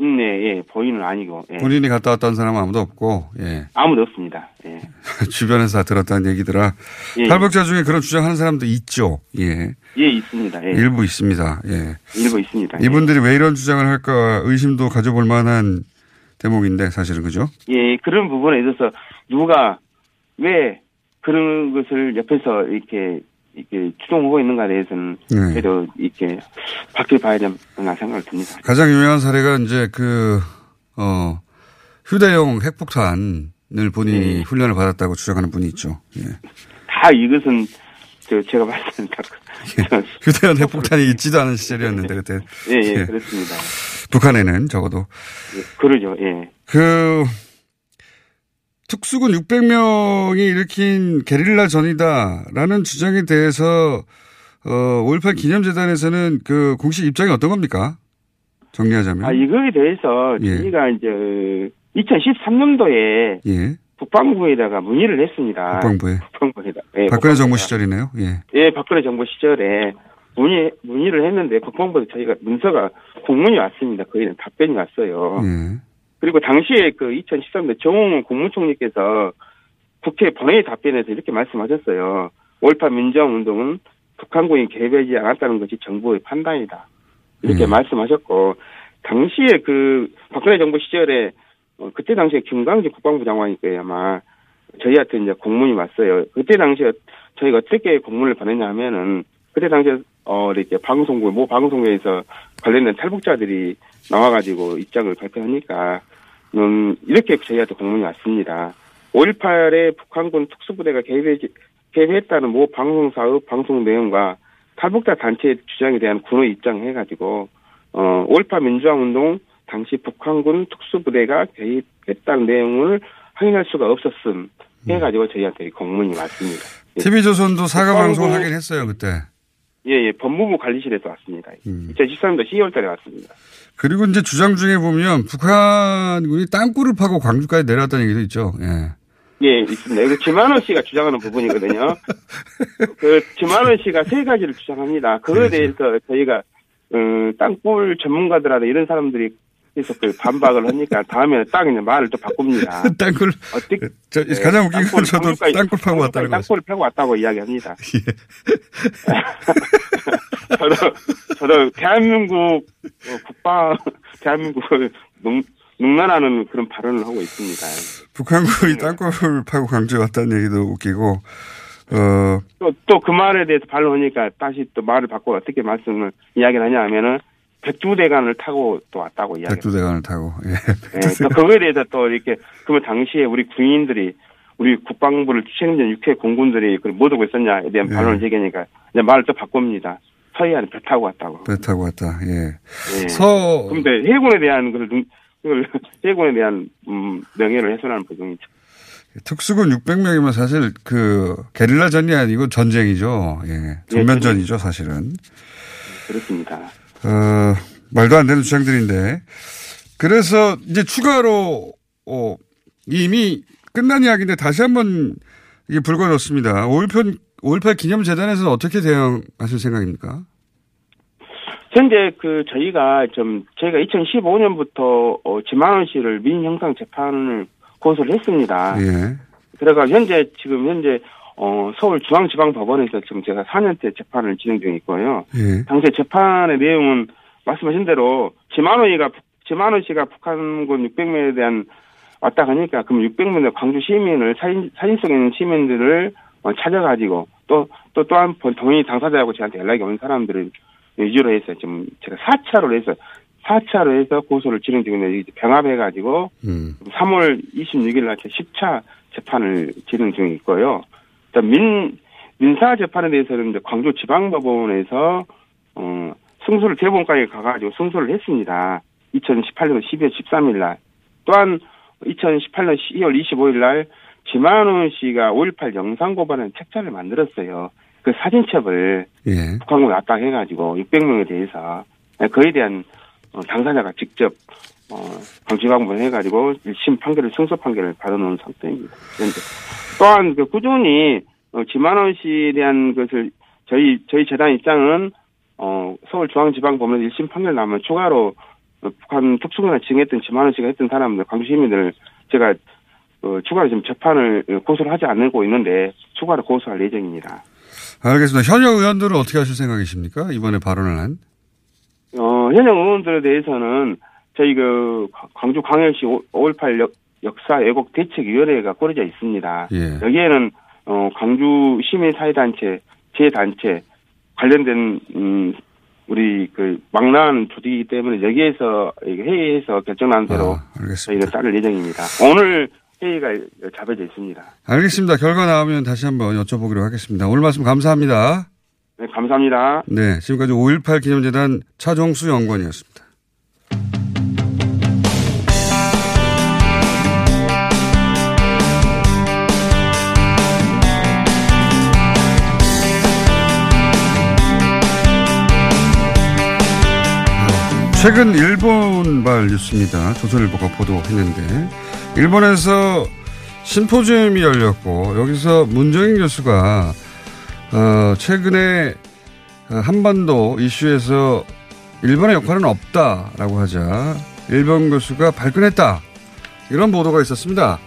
J: 네, 예, 본인은 아니고 예.
C: 본인이 갔다 왔다는 사람은 아무도 없고, 예.
J: 아무도 없습니다. 예.
C: 주변에서 다 들었다는 얘기더라.
J: 예.
C: 탈북자 중에 그런 주장하는 사람도 있죠. 예.
J: 예, 있습니다. 예.
C: 일부 있습니다. 예.
J: 일부 있습니다.
C: 이분들이 왜 이런 주장을 할까 의심도 가져볼 만한 대목인데 사실은 그죠?
J: 예, 그런 부분에 있어서 누가 왜 그런 것을 옆에서 이렇게 이렇게 추종하고 있는가에 대해서는
C: 네.
J: 그래도 이렇게 밖에 봐야 된다 생각을 듭니다.
C: 가장 유명한 사례가 이제 그, 어, 휴대용 핵폭탄을 본인이
J: 예.
C: 훈련을 받았다고 주장하는 분이 있죠. 예.
J: 다 이것은 저 제가 봤을 때
C: 휴대용 핵폭탄이 있지도 않은 시절이었는데 그때.
J: 예, 예,
C: 예.
J: 그렇습니다.
C: 북한에는 적어도.
J: 예, 그러죠. 예.
C: 그 특수군 600명이 일으킨 게릴라 전이다라는 주장에 대해서 어, 5.18 기념재단에서는 그 공식 입장이 어떤 겁니까? 정리하자면.
J: 아 이거에 대해서
C: 예.
J: 저희가 이제 2013년도에
C: 예.
J: 국방부에다가 문의를 했습니다.
C: 국방부에.
J: 국방부에다. 예,
C: 박근혜 정부. 시절이네요. 예.
J: 예, 박근혜 정부 시절에 문의, 문의를 했는데 국방부에 저희가 문서가 공문이 왔습니다. 거기는 답변이 왔어요.
C: 예.
J: 그리고 당시에 그 2013년 정홍 국무총리께서 국회 본회의 답변에서 이렇게 말씀하셨어요. 5.18 민주화운동은 북한군이 개입하지 않았다는 것이 정부의 판단이다. 이렇게
C: 음.
J: 말씀하셨고, 당시에 그 박근혜 정부 시절에 어, 그때 당시에 김광진 국방부 거예요, 아마. 저희한테 이제 공문이 왔어요. 그때 당시에 저희가 어떻게 공문을 보냈냐 하면은, 그때 당시에, 어, 이렇게 방송국, 모 방송국에서 관련된 탈북자들이 나와가지고 입장을 발표하니까, 음, 이렇게 저희한테 공문이 왔습니다. 5.18에 북한군 특수부대가 개입해, 개입했다는 모 방송사의 방송 내용과 탈북자 단체의 주장에 대한 군의 입장을 해가지고, 어, 5.18 민주화운동 당시 북한군 특수부대가 개입했다는 내용을 확인할 수가 없었음 해가지고 저희한테 공문이 왔습니다. 예.
C: TV조선도 사과
J: 국방부-
C: 방송을 하긴 했어요, 그때.
J: 예, 예, 법무부 관리실에서 왔습니다.
C: 음.
J: 2013년도 10월 달에 왔습니다.
C: 그리고 이제 주장 중에 보면 북한군이 땅굴을 파고 광주까지 내려왔다는 얘기도 있죠. 예.
J: 예, 있습니다. 이거 지만원 씨가 주장하는 부분이거든요. 그 지만원 씨가 세 가지를 주장합니다. 그거에 대해서 저희가 음, 땅굴 전문가들하고 이런 사람들이 계속 그 반박을 하니까 다음에 딱 이제 말을 또 바꿉니다.
C: 땅굴
J: 어떻게
C: 저
J: 네,
C: 가장 웃긴 건
J: 땅굴,
C: 저도
J: 땅굴
C: 파고 왔다는 거.
J: 땅굴을 패고 왔다고 이야기합니다.
C: 예.
J: 저도 저도 대한민국 어, 국방 대한민국을 농 농난하는 그런 발언을 하고 있습니다.
C: 북한군이 땅굴을 파고 강주에 왔다는 얘기도 웃기고 어
J: 또 또 그 말에 대해서 반론하니까 다시 또 말을 바꿔 어떻게 말씀을 이야기를 하냐 하면은 백두대간을 타고 또 왔다고 이야기.
C: 백두대간을 타고 예.
J: 예, 또 그거에 대해서 또 이렇게 그러면 당시에 우리 군인들이 우리 국방부를 책임진 육해 공군들이 그걸 못 오고 있었냐에 대한
C: 예.
J: 반론을 제기하니까 이제 말을 또 바꿉니다. 서해안에 배 타고 왔다고.
C: 배 타고 왔다. 예.
J: 예.
C: 서
J: 근데 해군에 대한 그걸, 눈- 그걸 해군에 대한 음, 명예를 훼손하는 부분이죠.
C: 특수군 600명이면 사실 그 게릴라전이 아니고 전쟁이죠. 예. 전면전이죠, 사실은.
J: 그렇습니다.
C: 어, 말도 안 되는 주장들인데. 그래서 이제 추가로, 어, 이미 끝난 이야기인데 다시 한번 이게 불거졌습니다. 5.18, 5.18 기념재단에서는 어떻게 대응하실 생각입니까?
J: 현재 그 저희가 좀 저희가 2015년부터 어, 지만원 씨를 민형상 재판을 고소를 했습니다.
C: 예.
J: 그래가 현재 지금 현재 어, 서울중앙지방법원에서 지금 제가 4년째 재판을 진행 중에 있고요.
C: 예.
J: 당시 재판의 내용은 말씀하신 대로 지만원이가 지만원 씨가 북한군 600명에 대한 왔다 가니까 그럼 600명의 광주 시민을 사진 사진 속에 있는 시민들을 어, 찾아가지고 또 또 또한 동의 당사자하고 저한테 연락이 온 사람들을 위주로 해서 지금 제가 4차로 해서 4차로 해서 고소를 진행 중인데 병합해가지고
C: 음.
J: 3월 26일 날 10차 재판을 진행 중에 있고요. 일단 민 민사 재판에 대해서는 이제 광주 지방법원에서 어 승소를 대법원까지 가가지고 승소를 했습니다. 2018년 12월 13일 날 또한 2018년 10월 25일 날 지만원 씨가 5.18 영상 고발하는 책자를 만들었어요. 그 사진첩을
C: 예.
J: 북한군 압박해가지고 600명에 대해서 그에 대한 어, 당사자가 직접 어, 방지방문 해가지고 1심 판결을 승소 판결을 받아놓은 상태입니다. 현재 또한 그 꾸준히 어, 지만원 씨에 대한 것을 저희 저희 재단 입장은 어, 서울중앙지방법원에서 1심 판결 나면 추가로 어, 북한 특수군에 증했던 지만원 씨가 했던 사람들 광주 시민들을 제가 어, 추가로 지금 재판을 고소를 하지 않고 있는데 추가로 고소할 예정입니다.
C: 알겠습니다. 현역 의원들은 어떻게 하실 생각이십니까? 이번에 발언을 한.
J: 어, 현역 의원들에 대해서는 저희 그 광주 광역시 5.18 역, 역사 왜곡 대책위원회가 꾸려져 있습니다.
C: 예.
J: 여기에는 어, 광주 시민사회단체, 제 단체 관련된 음, 우리 그 망라한 조직이기 때문에 여기에서 회의에서 결정한 대로
C: 알겠습니다.
J: 저희가 따를 예정입니다. 오늘 회의가 잡혀져 있습니다.
C: 알겠습니다. 결과 나오면 다시 한번 여쭤보기로 하겠습니다. 오늘 말씀 감사합니다.
J: 네, 감사합니다.
C: 네, 지금까지 5.18 기념재단 차종수 연구원이었습니다. 최근 일본발 뉴스입니다. 조선일보가 보도했는데 일본에서 심포지엄이 열렸고 여기서 문정인 교수가 어, 최근에 어, 한반도 이슈에서 일본의 역할은 없다라고 하자 일본 교수가 발끈했다 이런 보도가 있었습니다.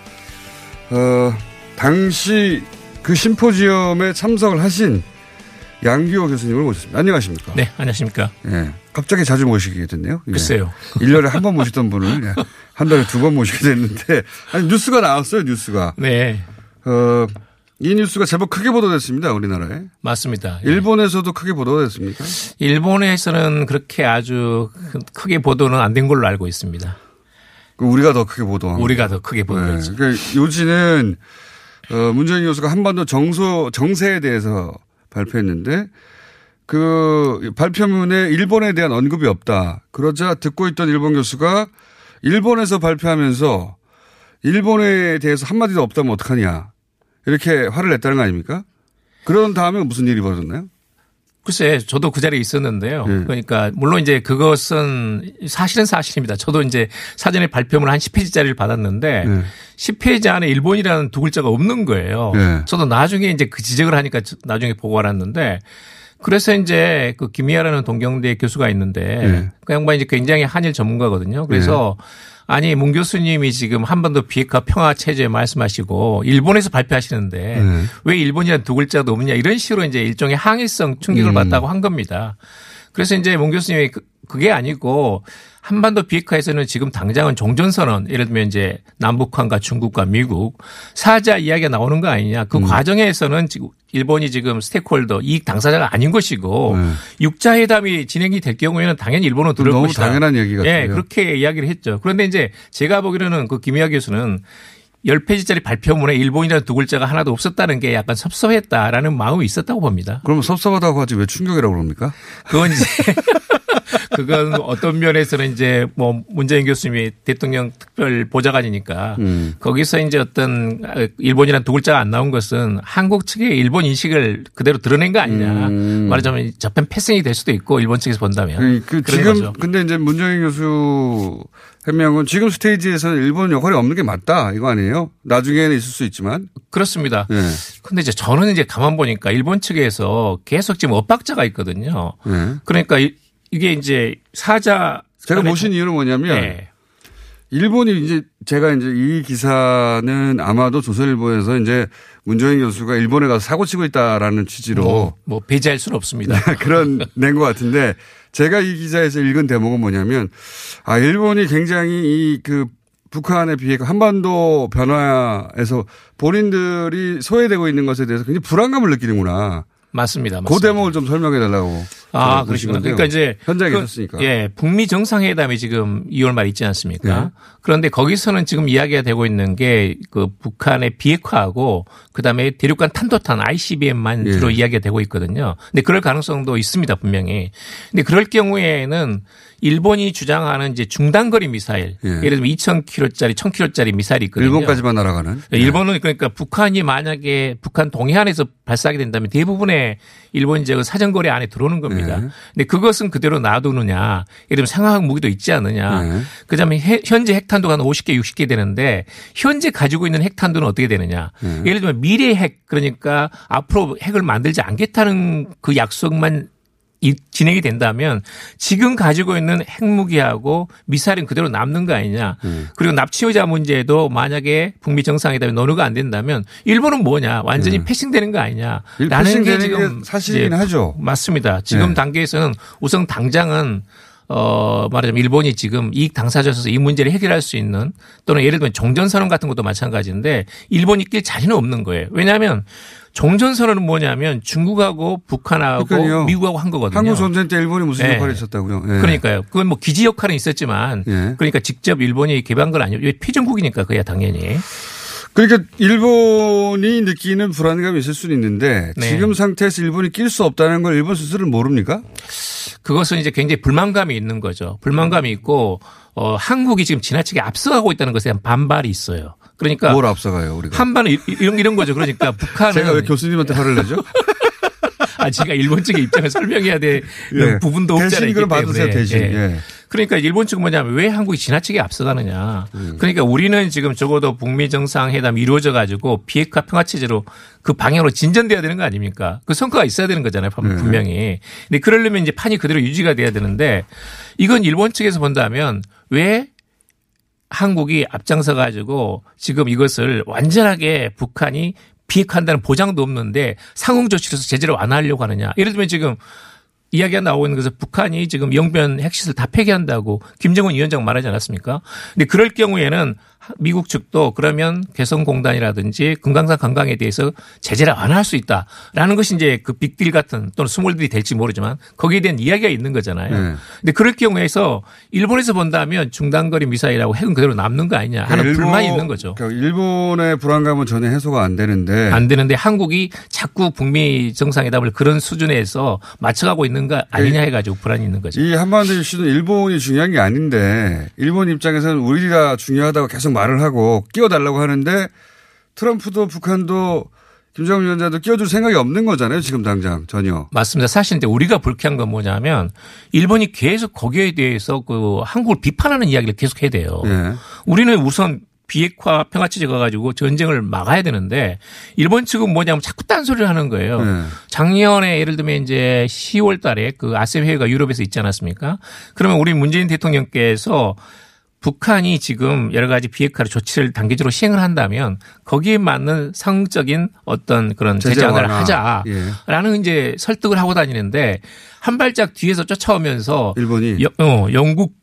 C: 어, 당시 그 심포지엄에 참석을 하신 양기호 교수님을 모셨습니다. 안녕하십니까?
K: 네, 안녕하십니까?
C: 예. 갑자기 자주 모시게 됐네요. 예.
K: 글쎄요.
C: 1년에 한 번 모시던 분을 예. 한 달에 두 번 모시게 됐는데, 아니, 뉴스가 나왔어요, 뉴스가.
K: 네.
C: 어, 이 뉴스가 제법 크게 보도됐습니다, 우리나라에.
K: 맞습니다. 예.
C: 일본에서도 크게 보도가 됐습니까?
K: 일본에서는 그렇게 아주 크게 보도는 안 된 걸로 알고 있습니다.
C: 그 우리가 더 크게 보도한
K: 우리가 더 크게 보도했죠.
C: 네. 그러니까 요지는 어, 문재인 교수가 한반도 정서 정세에 대해서 발표했는데 그 발표문에 일본에 대한 언급이 없다. 그러자 듣고 있던 일본 교수가 일본에서 발표하면서 일본에 대해서 한마디도 없다면 어떡하냐. 이렇게 화를 냈다는 거 아닙니까? 그런 다음에 무슨 일이 벌어졌나요?
K: 글쎄, 저도 그 자리에 있었는데요.
C: 예.
K: 그러니까 물론 이제 그것은 사실은 사실입니다. 저도 이제 사전에 발표문 한 10페이지짜리를 받았는데
C: 예.
K: 10페이지 안에 일본이라는 두 글자가 없는 거예요.
C: 예.
K: 저도 나중에 이제 그 지적을 하니까 저- 나중에 보고가 났는데 그래서 이제 그 김희아라는 동경대 교수가 있는데
C: 예.
K: 그 양반이 이제 굉장히 한일 전문가거든요. 그래서 아니 문 교수님이 지금 한반도 비핵화 평화 체제 말씀하시고 일본에서 발표하시는데
C: 네.
K: 왜 일본이라는 두 글자도 없느냐 이런 식으로 이제 일종의 항의성 충격을
C: 음.
K: 받다고 한 겁니다. 그래서 이제 문 교수님이 그- 그게 아니고 한반도 비핵화에서는 지금 당장은 종전선언 예를 들면 이제 남북한과 중국과 미국 사자 이야기가 나오는 거 아니냐
C: 음.
K: 그 과정에서는 지금 일본이 지금 스테이크홀더 이익 당사자가 아닌 것이고
C: 네.
K: 육자회담이 진행이 될 경우에는 당연히 일본은 들을
C: 너무
K: 것이다.
C: 당연한 얘기 같아요.
K: 예, 그렇게 이야기를 했죠. 그런데 이제 제가 보기로는 그 김희아 교수는 10페이지짜리 발표문에 일본이라는 두 글자가 하나도 없었다는 게 약간 섭섭했다라는 마음이 있었다고 봅니다.
C: 그러면 섭섭하다고 하지 왜 충격이라고 그럽니까?
K: 그건 이제 그건 어떤 면에서는 이제 뭐 문재인 교수님이 대통령 특별 보좌관이니까
C: 음.
K: 거기서 이제 어떤 일본이라는 두 글자가 안 나온 것은 한국 측의 일본 인식을 그대로 드러낸 거 아니냐.
C: 음.
K: 말하자면 저편 패싱이 될 수도 있고 일본 측에서 본다면.
C: 그, 그 지금
K: 거죠.
C: 근데 이제 문정인 교수 해명은 지금 스테이지에서는 일본 역할이 없는 게 맞다 이거 아니에요? 나중에는 있을 수 있지만.
K: 그렇습니다.
C: 예.
K: 근데 이제 저는 이제 가만 보니까 일본 측에서 계속 지금 엇박자가 있거든요.
C: 예.
K: 그러니까 이- 이게 이제 사자
C: 제가 보신 이유는 뭐냐면
K: 네.
C: 일본이 이제 제가 이제 이 기사는 아마도 조선일보에서 이제 문정인 교수가 일본에 가서 사고 치고 있다라는 취지로
K: 뭐, 뭐 배제할 수는 없습니다.
C: 그런 낸 것 같은데 제가 이 기사에서 읽은 대목은 뭐냐면 아 일본이 굉장히 이 그 북한에 비해 한반도 변화에서 본인들이 소외되고 있는 것에 대해서 굉장히 불안감을 느끼는구나.
K: 맞습니다.
C: 그
K: 맞습니다.
C: 대목을 좀 설명해 달라고.
K: 아, 그러시구나. 그러니까 이제
C: 현장에
K: 그,
C: 있었으니까.
K: 예, 북미 정상회담이 지금 2월 말 있지 않습니까?
C: 네.
K: 그런데 거기서는 지금 이야기가 되고 있는 게 그 북한의 비핵화하고 그다음에 대륙간 탄도탄 ICBM만
C: 예.
K: 주로 이야기가 되고 있거든요. 근데 그럴 가능성도 있습니다, 분명히. 근데 그럴 경우에는 일본이 주장하는 이제 중단거리 미사일,
C: 예.
K: 예. 를 들면 2,000km짜리, 1,000km짜리 미사일이 있거든요.
C: 일본까지만 날아가는.
K: 네, 일본은 그러니까 북한이 만약에 북한 동해안에서 발사하게 된다면 대부분의 일본 지역은 사정거리 안에 들어오는 겁니다.
C: 네.
K: 근데 그것은 그대로 놔두느냐. 예를 들면 상하학 무기도 있지 않느냐.
C: 네.
K: 그다음에 해- 현재 핵탄두가 한 50개, 60개 되는데 현재 가지고 있는 핵탄두는 어떻게 되느냐.
C: 네.
K: 예를 들면 미래 핵 그러니까 앞으로 핵을 만들지 않겠다는 그 약속만 이- 진행이 된다면 지금 가지고 있는 핵무기하고 미사일은 그대로 남는 거 아니냐.
C: 네.
K: 그리고 납치의자 문제도 만약에 북미 정상회담이 논의가 안 된다면 일본은 뭐냐. 완전히
C: 네.
K: 패싱되는 거 아니냐.
C: 일-
K: 라는 게 지금
C: 게 사실이긴 하죠.
K: 맞습니다. 지금
C: 네.
K: 단계에서는 우선 당장은 어, 말하자면 일본이 지금 이익 당사자로서 이 문제를 해결할 수 있는 또는 예를 들면 종전선언 같은 것도 마찬가지인데 일본이 낄 자리는 없는 거예요. 왜냐하면 종전선언은 뭐냐면 중국하고 북한하고
C: 그러니까요.
K: 미국하고 한 거거든요.
C: 한국 전쟁 때 일본이 무슨
K: 네.
C: 역할을 했었다고요? 예.
K: 그러니까요. 그건 뭐 기지 역할은 있었지만
C: 예.
K: 그러니까 직접 일본이 개방한 건 아니에요. 피전국이니까 그야 당연히.
C: 그러니까 일본이 느끼는 불안감이 있을 수는 있는데
K: 네.
C: 지금 상태에서 일본이 낄 수 없다는 걸 일본 스스로 모릅니까?
K: 그것은 이제 굉장히 불만감이 있는 거죠. 불만감이 있고 어 한국이 지금 지나치게 앞서가고 있다는 것에 대한 반발이 있어요. 그러니까
C: 뭘 앞서가요, 우리가?
K: 한반은 이- 이런 이런 거죠. 그러니까 북한은
C: 제가 왜 교수님한테 화를 내죠?
K: 아 제가 일본 측의 입장을 설명해야 되는
C: 예.
K: 부분도 없잖아요.
C: 대신 받으세요. 대신.
K: 예.
C: 예.
K: 그러니까 일본 측은 뭐냐면 왜 한국이 지나치게 앞서가느냐.
C: 음.
K: 그러니까 우리는 지금 적어도 북미 정상회담 이루어져 가지고 비핵화 평화 체제로 그 방향으로 진전돼야 되는 거 아닙니까? 그 성과가 있어야 되는 거잖아요.
C: 네.
K: 분명히. 근데 그러려면 이제 판이 그대로 유지가 돼야 되는데 이건 일본 측에서 본다면 왜 한국이 앞장서 가지고 지금 이것을 완전하게 북한이 비핵화한다는 보장도 없는데 상응 조치로서 제재를 완화하려고 하느냐. 예를 들면 지금 이야기가 나오고 있는 것은 북한이 지금 영변 핵시설 다 폐기한다고 김정은 위원장 말하지 않았습니까? 근데 그럴 경우에는 미국 측도 그러면 개성공단이라든지 금강산 관광에 대해서 제재를 완화할 수 있다라는 것이 이제 그 빅딜 같은 또는 스몰딜이 될지 모르지만 거기에 대한 이야기가 있는 거잖아요.
C: 네.
K: 근데 그럴 경우에서 일본에서 본다면 중단거리 미사일하고 핵은 그대로 남는 거 아니냐 하는
C: 일본-
K: 불만이 있는 거죠.
C: 그러니까 일본의 불안감은 전혀 해소가 안 되는데
K: 안 되는데 한국이 자꾸 북미 정상회담을 그런 수준에서 맞춰가고 있는 거 아니냐 해가지고 불안이 있는 거죠.
C: 이 한반도 이슈는 일본이 중요한 게 아닌데 일본 입장에서는 우리가 중요하다고 계속 말을 하고 끼워달라고 하는데 트럼프도 북한도 김정은 위원장도 끼워줄 생각이 없는 거잖아요. 지금 당장 전혀.
K: 맞습니다. 사실 이제 우리가 불쾌한 건 뭐냐면 일본이 계속 거기에 대해서 그 한국을 비판하는 이야기를 계속 해야 돼요.
C: 예.
K: 우리는 우선 비핵화 평화체제 가 가지고 전쟁을 막아야 되는데 일본 측은 뭐냐면 자꾸 딴소리를 하는 거예요.
C: 네.
K: 작년에 예를 들면 이제 10월 달에 그 아셈 회의가 유럽에서 있지 않았습니까? 그러면 우리 문재인 대통령께서 북한이 지금 여러 가지 비핵화 조치를 단계적으로 시행을 한다면 거기에 맞는 상적인 어떤 그런
C: 제재
K: 제재 완화를
C: 완화.
K: 하자라는
C: 예.
K: 이제 설득을 하고 다니는데 한 발짝 뒤에서 쫓아오면서
C: 일본이
K: 여- 어, 영국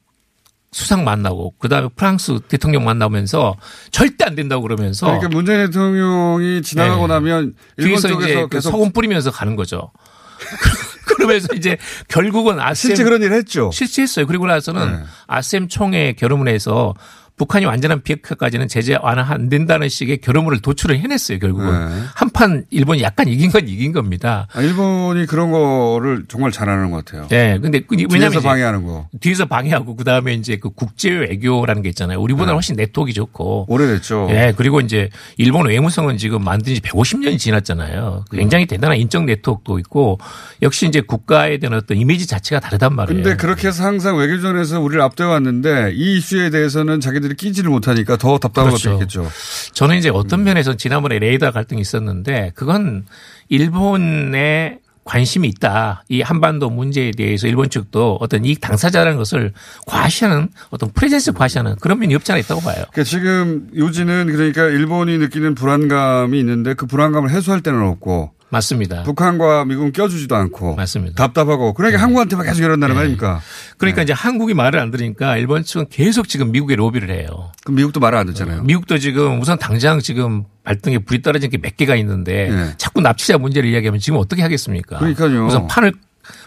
K: 수상 만나고 그다음에 프랑스 대통령 만나면서 절대 안 된다고 그러면서
C: 그러니까 문재인 대통령이 지나가고
K: 네.
C: 나면 일본
K: 뒤에서
C: 쪽에서
K: 이제 그
C: 계속
K: 소금 뿌리면서 가는 거죠. 그러면서 이제 결국은 아셈
C: 실제 그런 일 했죠.
K: 실시했어요. 그리고 나서는
C: 네.
K: 아셈 총회 결의문을 해서 북한이 완전한 비핵화까지는 제재 완화 안 된다는 식의 결의문을 도출을 해냈어요. 결국은
C: 네.
K: 한판 일본이 약간 이긴 건 이긴 겁니다.
C: 아, 일본이 그런 거를 정말 잘하는 것 같아요.
K: 네, 근데 그- 왜냐면
C: 뒤에서 방해하는 거.
K: 뒤에서 방해하고 그 다음에 이제 그 국제 외교라는 게 있잖아요. 우리보다
C: 네.
K: 훨씬 네트워크가 좋고.
C: 오래됐죠.
K: 예, 그리고 이제 일본 외무성은 지금 만든 지 150년이 지났잖아요. 굉장히 대단한 인적 네트워크도 있고 역시 이제 국가에 대한 어떤 이미지 자체가 다르단 말이에요.
C: 근데 그렇게 해서 항상 외교전에서 우리를 앞대어 왔는데 이 이슈에 대해서는 자기들 이 끼지를 못하니까 더 답답한
K: 그렇죠.
C: 것도 있겠죠.
K: 저는 이제 어떤 면에서 지난번에 레이더 갈등이 있었는데 그건 일본에 관심이 있다. 이 한반도 문제에 대해서 일본 측도 어떤 이익 당사자라는 것을 과시하는 어떤 프레젠스 과시하는 그런 면이 없지 않아 있다고 봐요.
C: 그러니까 지금 요지는 그러니까 일본이 느끼는 불안감이 있는데 그 불안감을 해소할 때는 없고
K: 맞습니다.
C: 북한과 미국은 껴주지도 않고
K: 맞습니다.
C: 답답하고 그러니까 한국한테만 계속 이런다는 거 아닙니까?
K: 그러니까 이제 한국이 말을 안 들으니까 일본 측은 계속 지금 미국에 로비를 해요.
C: 그럼 미국도 말을 안 듣잖아요.
K: 미국도 지금 우선 당장 지금 발등에 불이 떨어진 게 몇 개가 있는데
C: 네.
K: 자꾸 납치자 문제를 이야기하면 지금 어떻게 하겠습니까?
C: 그러니까요.
K: 우선 판을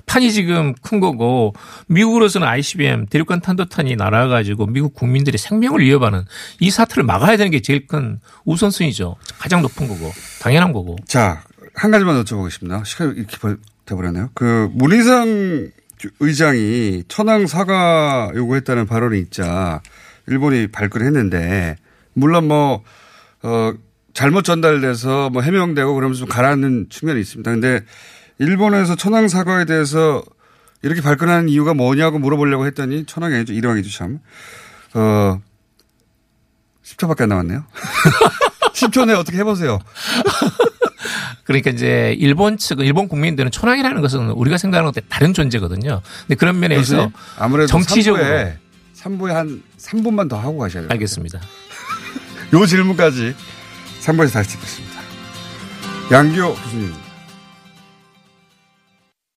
K: 판이 지금 큰 거고 미국으로서는 ICBM 대륙간 탄도탄이 날아가지고 미국 국민들의 생명을 위협하는 이 사태를 막아야 되는 게 제일 큰 우선순위죠. 가장 높은 거고 당연한 거고.
C: 자, 한 가지만 여쭤보겠습니다. 시간이 이렇게 벌- 돼버렸네요. 그 문희상 의장이 천황 사과 요구했다는 발언이 있자 일본이 발끈 했는데 물론 뭐, 어, 잘못 전달돼서 뭐 해명되고 그러면서 좀 가라앉는 측면이 있습니다. 근데 일본에서 천황 사과에 대해서 이렇게 발끈하는 이유가 뭐냐고 물어보려고 했더니 천황이 아니죠. 일왕이죠 참. 어, 10초밖에 안 남았네요. 10초 내에 어떻게 해보세요.
K: 그러니까 이제 일본 측은 일본 국민들은 천황이라는 것은 우리가 생각하는 것과 다른 존재거든요. 근데 그런 면에서
C: 교수님, 아무래도
K: 정치적으로
C: 3부에, 3부에 한 3분만 더 하고 가셔야 돼요.
K: 알겠습니다.
C: 요 질문까지 3부에서 다시 듣겠습니다. 양교 교수님.